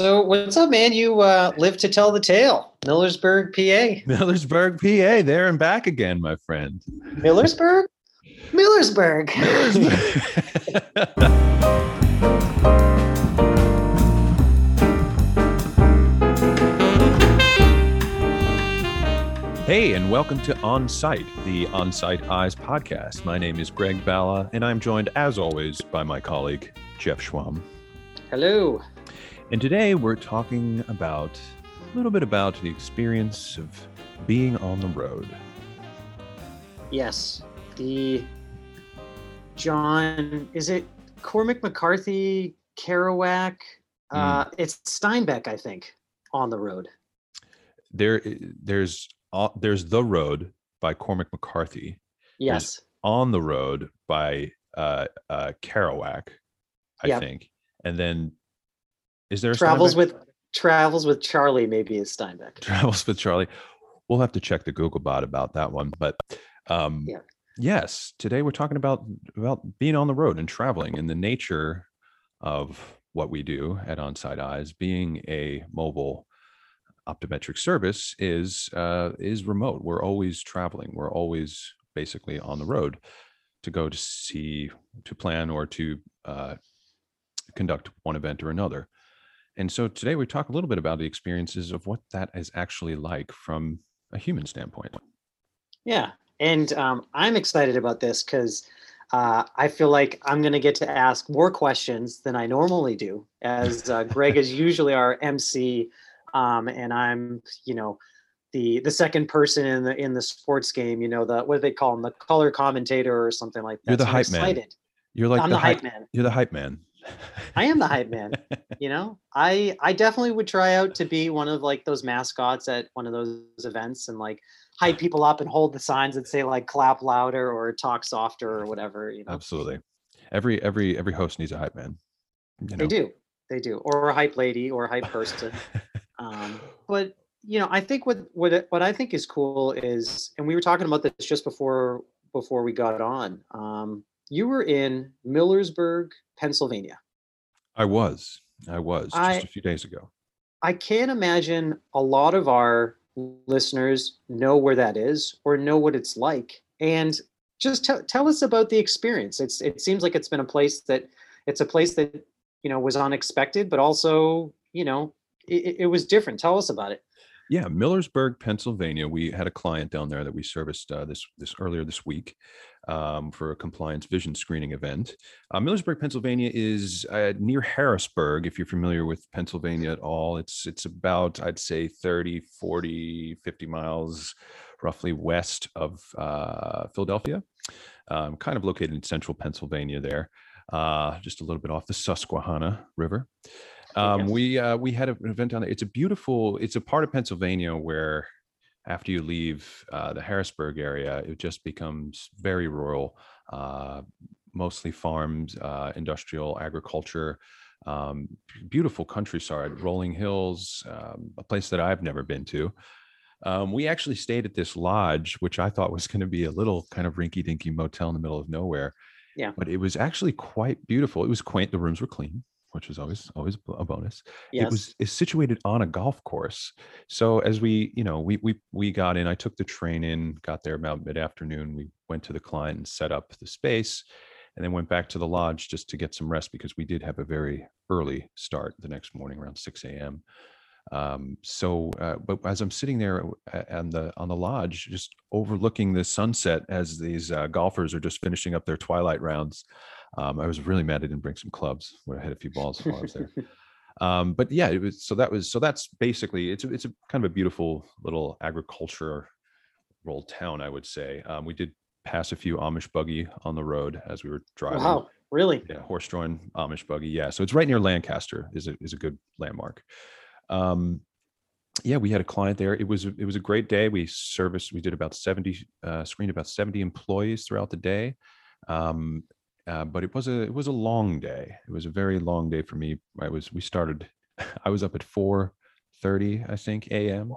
So what's up, man? You uh, live to tell the tale. Millersburg, PA. Millersburg, PA. There and back again, my friend. Millersburg? Millersburg. hey, and welcome to On Site, the On Site Eyes podcast. My name is Greg Balla, and I'm joined, as always, by my colleague, Jeff Schwam. Hello. And today we're talking about a little bit about the experience of being on the road. Yes. The John, is it Cormac McCarthy, Kerouac? Uh, Hmm. it's Steinbeck, I think, on the road. There, there's uh, there's the road by Cormac McCarthy. Yes. On the road by uh, uh, Kerouac, I Yep. think, and then is there Travels Steinbeck? with Travels with Charley, maybe is Steinbeck. travels with Charley. We'll have to check the Google bot about that one. But um, Yeah. yes, today we're talking about about being on the road and traveling and the nature of what we do at Onsite Eyes. Being a mobile optometric service is uh, is remote. We're always traveling. We're always basically on the road to go to see, to plan, or to uh, conduct one event or another. And so today we talk a little bit about the experiences of what that is actually like from a human standpoint. Yeah, and um, I'm excited about this because uh, I feel like I'm going to get to ask more questions than I normally do, as uh, Greg is usually our MC, um, and I'm, you know, the the second person in the in the sports game. You know, the what do they call him, the color commentator or something like that. You're the So I'm hype man. excited. You're like I'm the, hype man. You're the hype man. I am the hype man. You know, I I definitely would try out to be one of like those mascots at one of those events and like hype people up and hold the signs that say like clap louder or talk softer or whatever. You know, Absolutely. Every every every host needs a hype man. You they do, they do, or a hype lady or a hype person. um, but you know, I think what what what I think is cool is, and we were talking about this just before before we got on. Um, you were in Millersburg, Pennsylvania. I was. I was just a few days ago. I can't imagine a lot of our listeners know where that is or know what it's like. And just tell tell us about the experience. It's it seems like it's been a place that it's a place that you know was unexpected, but also you know it, it was different. Tell us about it. Yeah, Millersburg, Pennsylvania. We had a client down there that we serviced uh, this this earlier this week um, for a compliance vision screening event. Uh, Millersburg, Pennsylvania is uh, near Harrisburg. If you're familiar with Pennsylvania at all, it's it's about I'd say 30, 40, 50 miles roughly west of uh, Philadelphia. Um, kind of located in central Pennsylvania there, uh, just a little bit off the Susquehanna River um, Yes. we uh, we had an event down there. It's a beautiful. It's a part of Pennsylvania where, after you leave uh, the Harrisburg area, it just becomes very rural, uh, mostly farms, uh, industrial agriculture, um, beautiful countryside, rolling hills, um, a place that I've never been to. Um, we actually stayed at this lodge, which I thought was going to be a little kind of rinky-dinky motel in the middle of nowhere. Yeah. but it was actually quite beautiful. It was quaint. The rooms were clean, which is always always a bonus. Yes. it was is situated on a golf course. So as we you know we we we got in i took the train in got there about mid-afternoon we went to the client and set up the space and then went back to the lodge just to get some rest because we did have a very early start the next morning around 6 a.m um so uh, but as i'm sitting there on the on the lodge just overlooking the sunset as these uh, golfers are just finishing up their twilight rounds um, i was really mad i didn't bring some clubs where i had a few balls while i was there. Um but yeah it was so that was so that's basically it's a, it's a kind of a beautiful little agriculture rural town i would say. Um we did pass a few amish buggy on the road as we were driving. wow, really? yeah horse-drawn amish buggy. Yeah so it's right near lancaster is a, is a good landmark. Um yeah we had a client there. It was it was a great day. We serviced we did about 70 uh screened about 70 employees throughout the day. Um uh, but it was a it was a long day it was a very long day for me i was we started i was up at four thirty, i think am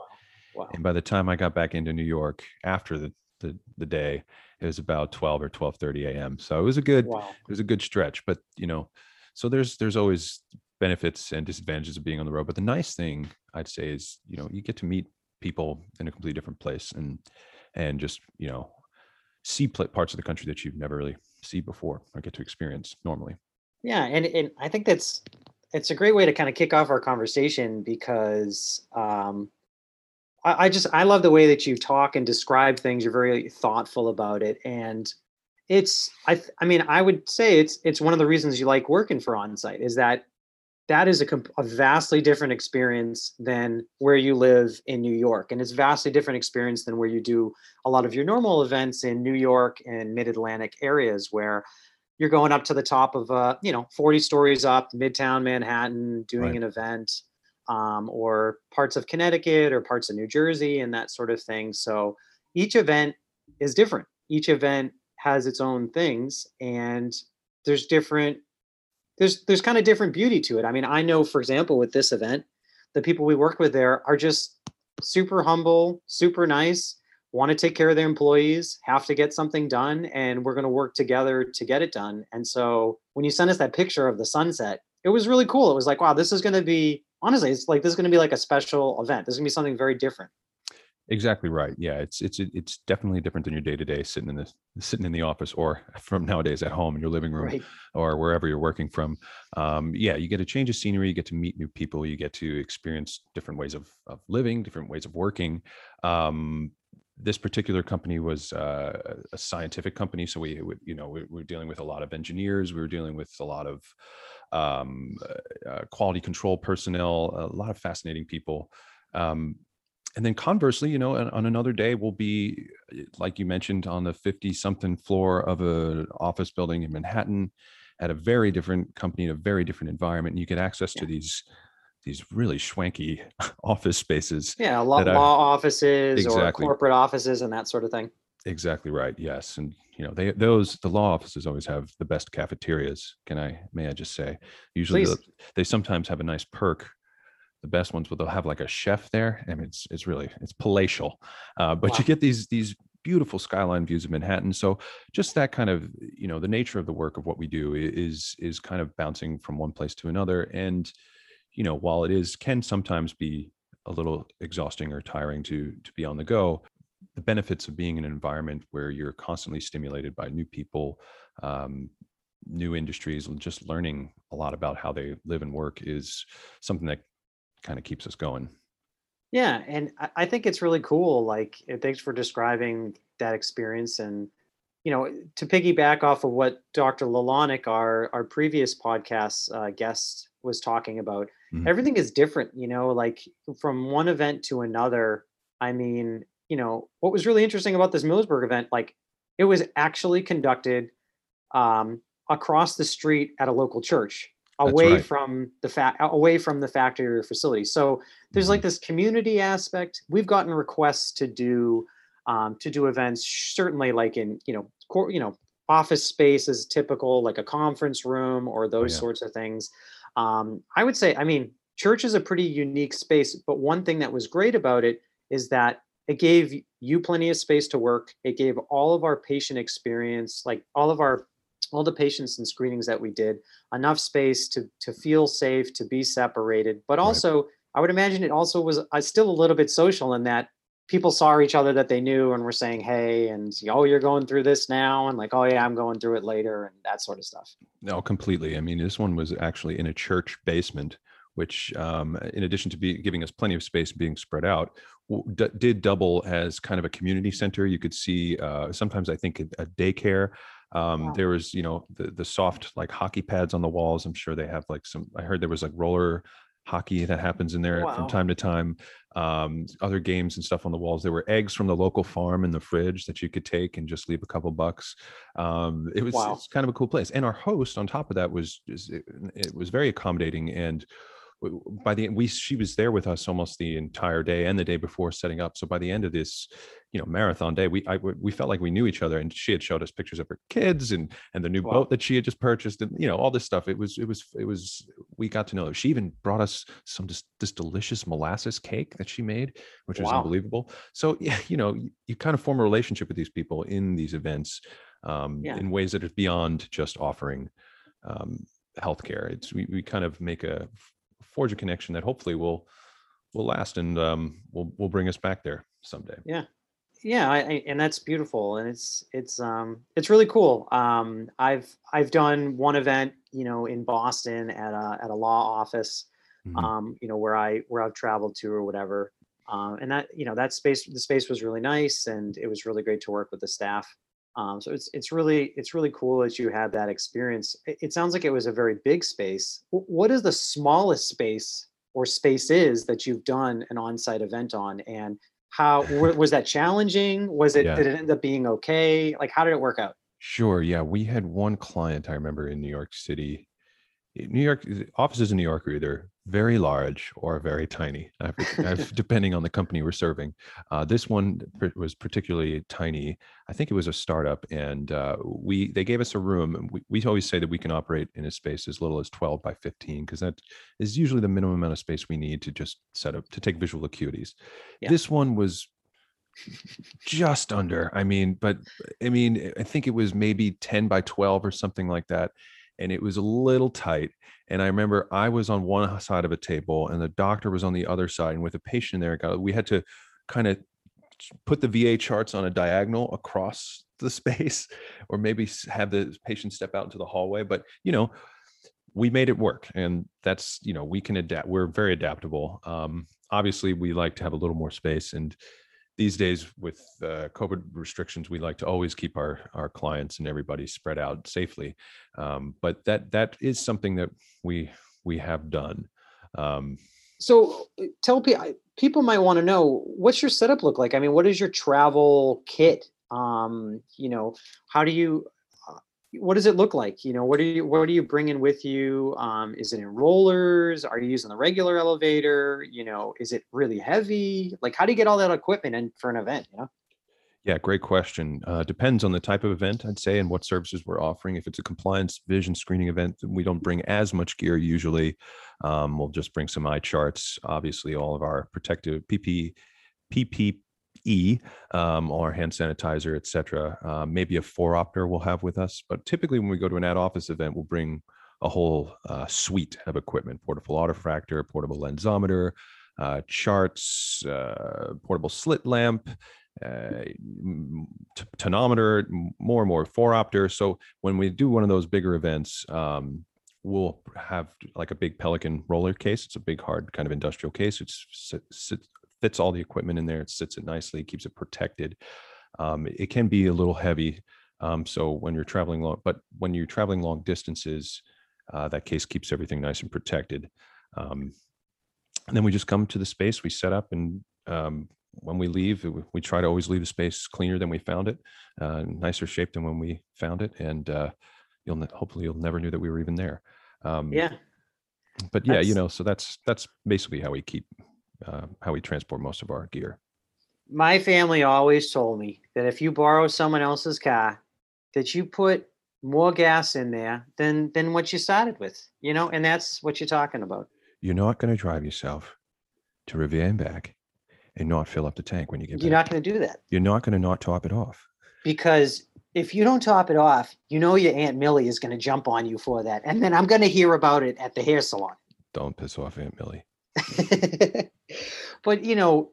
Wow. and by the time i got back into new york after the the, the day it was about 12 or twelve thirty am so it was a good Wow. it was a good stretch but you know so there's there's always benefits and disadvantages of being on the road. But the nice thing I'd say is, you know, you get to meet people in a completely different place and and just you know see parts of the country that you've never really see before or get to experience normally. Yeah, and and I think that's it's a great way to kind of kick off our conversation because um, I, I just I love the way that you talk and describe things. You're very thoughtful about it, and it's I I mean I would say it's it's one of the reasons you like working for Onsite is that that is a, a, vastly different experience than where you live in New York. And it's vastly different experience than where you do a lot of your normal events in New York and mid-Atlantic areas where you're going up to the top of, uh, you know, 40 stories up, Midtown Manhattan, doing right. an event, um, or parts of Connecticut or parts of New Jersey and that sort of thing. So each event is different. Each event has its own things and there's different there's there's kind of different beauty to it. I mean, I know, for example, with this event, the people we work with there are just super humble, super nice, want to take care of their employees, have to get something done, and we're going to work together to get it done. And so when you sent us that picture of the sunset, it was really cool. It was like, wow, this is going to be honestly, it's like this is going to be like a special event. This is going to be something very different. Exactly right. Yeah, it's it's it's definitely different than your day to day sitting in the sitting in the office or from nowadays at home in your living room right. or wherever you're working from. Um, yeah, you get a change of scenery, you get to meet new people, you get to experience different ways of of living, different ways of working. Um, this particular company was uh, a scientific company, so we, would you know, we, we were dealing with a lot of engineers. We were dealing with a lot of um, uh, quality control personnel, a lot of fascinating people. Um, and then conversely, you know, on, on, another day, we'll be, eh, like you mentioned, on the 50 something floor of an office building in Manhattan at a very different company, in a very different environment. And you get access yeah. to these these really schwanky office spaces. Yeah, law, law offices exactly. or corporate offices and that sort of thing. Exactly right. Yes, and you know they those the law offices always have the best cafeterias. Can I may I just say? Usually they sometimes have a nice perk the best ones, but they'll have like a chef there. I mean, it's it's really it's palatial, uh, but wow. you get these these beautiful skyline views of Manhattan. So just that kind of you know the nature of the work of what we do is is kind of bouncing from one place to another, and you know while it is can sometimes be a little exhausting or tiring to to be on the go the benefits of being in an environment where you're constantly stimulated by new people um, new industries and just learning a lot about how they live and work is something that kind of keeps us going. Yeah, and I think it's really cool. Like, thanks for describing that experience. And you know, to piggyback off of what Dr. Lalonic, our our previous podcast uh, guest, was talking about, mm-hmm. everything is different. You know, like from one event to another. I mean, you know, what was really interesting about this Millersburg event, like, it was actually conducted um, across the street at a local church away right. from the fact away from the factory or facility so there's mm-hmm. like this community aspect we've gotten requests to do um, to do events certainly like in you know cor- you know office space is typical like a conference room or oh, those yeah. sorts of things um, i would say i mean church is a pretty unique space but one thing that was great about it is that it gave you plenty of space to work it gave all of our patient experience like all of our all the patients and screenings that we did enough space to to feel safe to be separated. But also right. i would imagine it also was uh, still a little bit social in that people saw each other that they knew and were saying hey and oh you're going through this now and like oh yeah i'm going through it later and that sort of stuff. No completely. I mean this one was actually in a church basement which um, in addition to be giving us plenty of space being spread out d- did double as kind of a community center. You could see uh, sometimes i think a, a daycare um, wow. There was, you know, the the soft like hockey pads on the walls. I'm sure they have like some. I heard there was like roller hockey that happens in there wow. from time to time. Um, other games and stuff on the walls. There were eggs from the local farm in the fridge that you could take and just leave a couple bucks. Um, it was wow. kind of a cool place. And our host, on top of that, was it, it was very accommodating and by the end we she was there with us almost the entire day and the day before setting up so by the end of this you know marathon day we I, we felt like we knew each other and she had showed us pictures of her kids and and the new wow. boat that she had just purchased and you know all this stuff it was it was it was we got to know her. she even brought us some this, this delicious molasses cake that she made which was wow. unbelievable so yeah you know you, you, kind of form a relationship with these people in these events um, yeah. in ways that are beyond just offering um, healthcare. It's we, we kind of make a forge a connection that hopefully will will last and um, will will bring us back there someday. Yeah, yeah, I, I, and that's beautiful, and it's it's um it's really cool. Um, I've I've done one event, you know, in Boston at a at a law office, Mhm. um, you know, where I where I've traveled to or whatever. Um, and that you know that space the space was really nice, and it was really great to work with the staff. Um, so it's it's really it's really cool that you had that experience. It, it sounds like it was a very big space. Wh- What is the smallest space or spaces that you've done an on-site event on, and how wa- was that challenging? Was it Yeah. did it end up being okay? Like how did it work out? Sure. Yeah, we had one client I remember in New York City. New York offices in New York are either very large or very tiny, I have- depending on the company we're serving. Uh, this one was particularly tiny. I think it was a startup, and uh, we they gave us a room. We, we always say that we can operate in a space as little as 12 by 15 because that is usually the minimum amount of space we need to just set up to take visual acuities. Yeah. This one was just under. I mean, but I mean, I think it was maybe 10 by 12 or something like that. And it was a little tight. And I remember I was on one side of a table and the doctor was on the other side. And with a patient there, we had to kind of put the VA charts on a diagonal across the space, or maybe have the patient step out into the hallway. But, you know, we made it work. And that's, you know, we can adapt. We're very adaptable. Um, obviously, we like to have a little more space. And these days with uh, COVID restrictions, we like to always keep our our clients and everybody spread out safely. Um, but that that is something that we we have done. Um, So uh, tell people people might want to know what's your setup look like. I mean, what is your travel kit? Um, you know, how do you what does it look like? You know, what are you what are you bringing with you? Um, is it in rollers? Are you using the regular elevator? You know, is it really heavy? Like, how do you get all that equipment in for an event? You know, yeah, great question. Uh, depends on the type of event, I'd say, and what services we're offering. If it's a compliance vision screening event, we don't bring as much gear usually. Um, we'll just bring some eye charts. Obviously, all of our protective PP, PP, PPE, um, all our hand sanitizer, et cetera. Uh, maybe a phoropter we'll have with us. But typically, when we go to an ad office event, we'll bring a whole uh, suite of equipment portable autorefractor, portable lensometer, uh, charts, uh, portable slit lamp, uh, t- tonometer, more and more phoropter. So when we do one of those bigger events, um, we'll have like a big Pelican roller case. It's a big, hard kind of industrial case. It's sit, sit, fits all the equipment in there. It sits it nicely, keeps it protected. Um, it can be a little heavy. Um, so when you're traveling long, but when you're traveling long distances, uh, that case keeps everything nice and protected. Um, and then we just come to the space, we set up, and um, when we leave, we- try to always leave the space cleaner than we found it, uh, nicer shape than when we found it, and uh, you'll ne- hopefully you'll never knew that we were even there. Um, yeah. but yeah, you know, so that's that's basically how we keep uh, how we transport most of our gear. My family always told me that if you borrow someone else's car, that you put more gas in there than than what you started with. You know, and that's what you're talking about. You're not going to drive yourself to Revere and back and not fill up the tank when you get back. You're back. not going to do that You're not going to not top it off. because if you don't top it off, you know your aunt Millie is going to jump on you for that, and then I'm going to hear about it at the hair salon. Don't piss off Aunt Millie. but you know,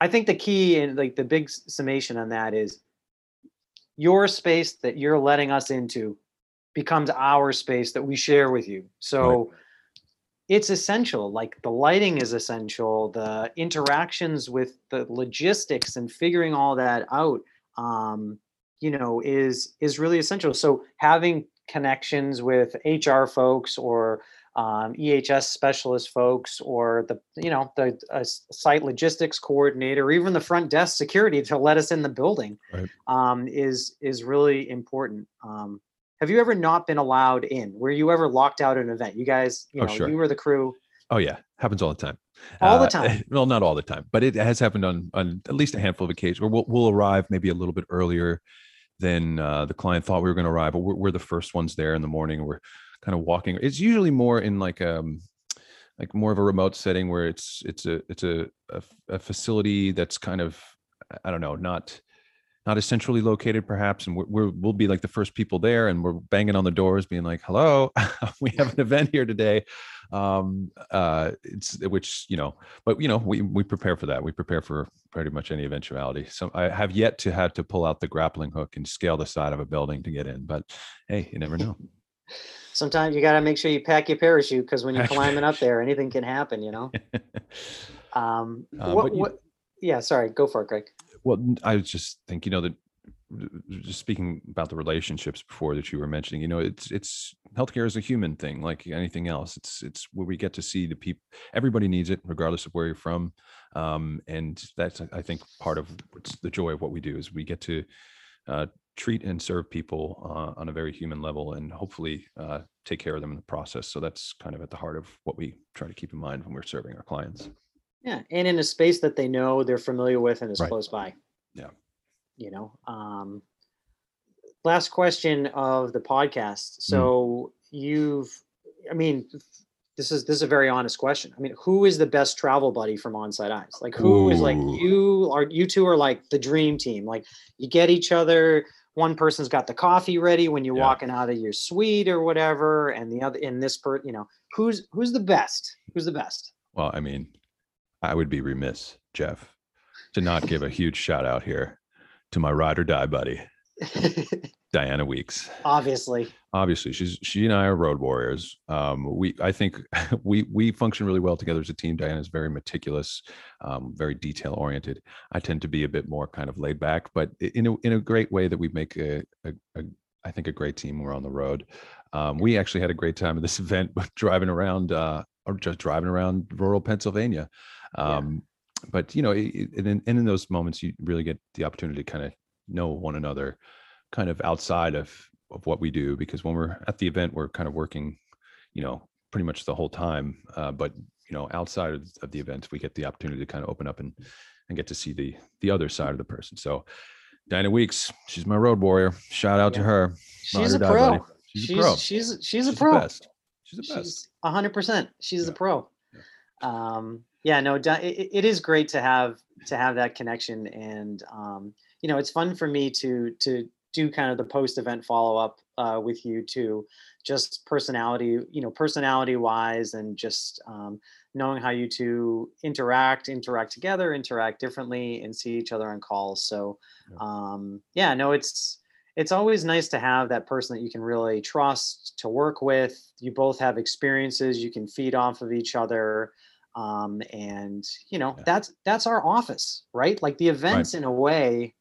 I think the key and like the big summation on that is your space that you're letting us into becomes our space that we share with you. So it's essential. Like the lighting is essential, the interactions with the logistics and figuring all that out, um, you know, is is really essential. So having connections with HR folks or um, EHS specialist folks or the you know the uh, site logistics coordinator or even the front desk security to let us in the building Right. um, is is really important. Um, have you ever not been allowed in? Were you ever locked out at an event? You guys, you Oh, know, sure. you were the crew. Oh yeah, happens all the time. All the Uh, time? Well, not all the time, but it has happened on on at least a handful of occasions where we'll we'll arrive maybe a little bit earlier than uh, the client thought we were going to arrive, but we're, we're the first ones there in the morning. We're kind of walking. It's usually more in like um like more of a remote setting where it's it's a it's a a facility that's kind of I don't know not not as centrally located perhaps and we're, we're, we'll be like the first people there and we're banging on the doors being like hello we have an event here today. Um uh it's which you know but you know we we prepare for that. We prepare for pretty much any eventuality. So i have yet to have to pull out the grappling hook and scale the side of a building to get in but hey you never know Sometimes you got to make sure you pack your parachute because when you're climbing up there, anything can happen. You know. Um, Uh, what, you- what, yeah, sorry, go for it, Greg. Well, I was just think, you know, that just speaking about the relationships before that you were mentioning, you know, it's it's healthcare is a human thing, like anything else. It's it's where we get to see the people. Everybody needs it, regardless of where you're from, um, and that's I think part of what's the joy of what we do is we get to uh, treat and serve people uh, on a very human level, and hopefully uh, take care of them in the process. So that's kind of at the heart of what we try to keep in mind when we're serving our clients. Yeah, and in a space that they know, they're familiar with, and is Right. close by. Yeah. You know. Um, last question of the Mm. podcast. So you've, I mean, this is this is a very honest question. I mean, who is the best travel buddy from Onsite Eyes? Like, who is like you are? You two are like the dream team. Like, you get each other. One person's got the coffee ready when you're Yeah. walking out of your suite or whatever, and the other in this per, you know, who's who's the best? Who's the best? Well, I mean, I would be remiss, Jeff, to not give a huge shout out here to my ride or die buddy, Diana Weeks. Obviously. Obviously, she's she and I are road warriors. Um, we I think we we function really well together as a team. Diana's very meticulous, um, very detail oriented. I tend to be a bit more kind of laid back, but in a in a great way that we make a, a, a I think a great team. when We're on the road. Um, we actually had a great time at this event, driving around uh, or just driving around rural Pennsylvania. Yeah. Um, But you know, it, it- and, in, and in those moments, you really get the opportunity to kind of know one another, kind of outside of of what we do. Because when we're at the event, we're kind of working, you know, pretty much the whole time. Uh, but you know, outside of, of the event, we get the opportunity to kind of open up and and get to see the the other side of the person. So. Diana Weeks, she's my road warrior. Shout out to her. She's a die. She's, She's a pro. she's she's a She's pro. The best. She's the best. She's a hundred percent. She's a Yeah. pro. Um, yeah, no, it, it is great to have to have that connection, and um, you know, it's fun for me to to do kind of the post event follow up uh, with you too, just personality, you know, personality wise, and just um, knowing how you two interact, interact together, interact differently, and see each other on calls. So, Yeah. um, yeah, no, it's it's always nice to have that person that you can really trust to work with. You both have experiences you can feed off of each other. Um, and you know, Yeah. that's that's our office, right? Like the events in a way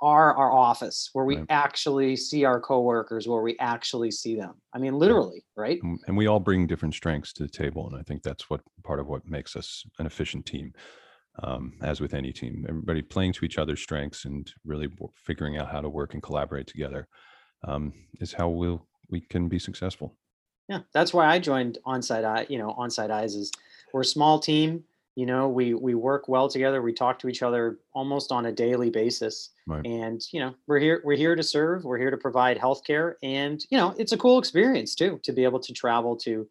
are our office where we Right. actually see our coworkers, where we actually see them. I mean, literally, right? and and we all bring different strengths to the table and i think that's what part of what makes us an efficient team um, as with any team everybody playing to each other's strengths and really figuring out how to work and collaborate together um, is how we'll we can be successful Yeah, that's why I joined Onsite Eye. You know, Onsite Eyes is we're a small team. You know, we we work well together. We talk to each other almost on a daily basis. Right. And you know, we're here we're here to serve. We're here to provide healthcare, and you know, it's a cool experience too to be able to travel to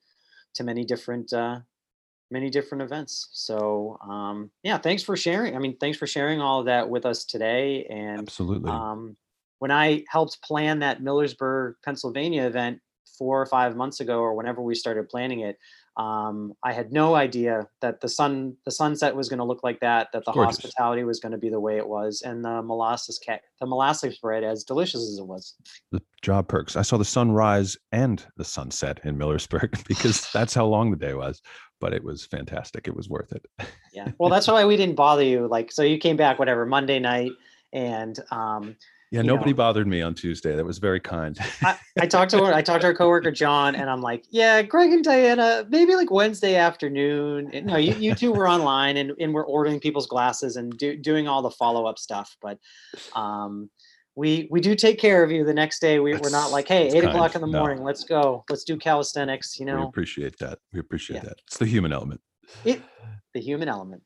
to many different uh, many different events. So um, yeah, thanks for sharing. I mean, thanks for sharing all of that with us today. And absolutely um, when I helped plan that Millersburg, Pennsylvania event four or five months ago, or whenever we started planning it, um, I had no idea that the sun, the sunset was going to look like that, that the Gorgeous. hospitality was going to be the way it was, and the molasses cat, the molasses bread as delicious as it was. the job perks i saw the sunrise and the sunset in millersburg because that's how long the day was but it was fantastic it was worth it Yeah. Well, that's why we didn't bother you. Like, so you came back, whatever, Monday night, and um, yeah nobody know. bothered me on tuesday that was very kind I, I talked to I talked to our coworker John, and I'm like, yeah, Greg and Diana, maybe like Wednesday afternoon. And, no, you, you two were online and, and we're ordering people's glasses and do, doing all the follow up stuff. But um, we we do take care of you the next day. We, we're not like, hey, eight o'clock in the No. morning, let's go, let's do calisthenics. You we know, appreciate that we appreciate Yeah. that it's the human element it the human element.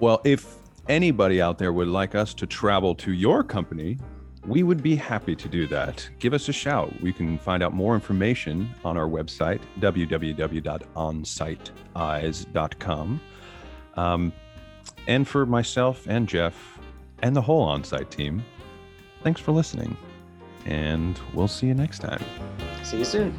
Well, if anybody out there would like us to travel to your company, we would be happy to do that. Give us a shout. We can find out more information on our website, www.onsiteeyes.com. Um, and for myself and Jeff and the whole on-site team, thanks for listening, and we'll see you next time. See you soon.